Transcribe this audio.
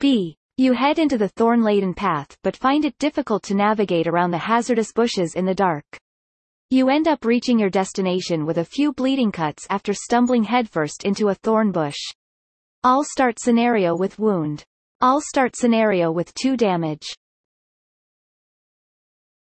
B. You head into the thorn-laden path but find it difficult to navigate around the hazardous bushes in the dark. You end up reaching your destination with a few bleeding cuts after stumbling headfirst into a thorn bush. All start scenario with wound. All start scenario with 2 damage.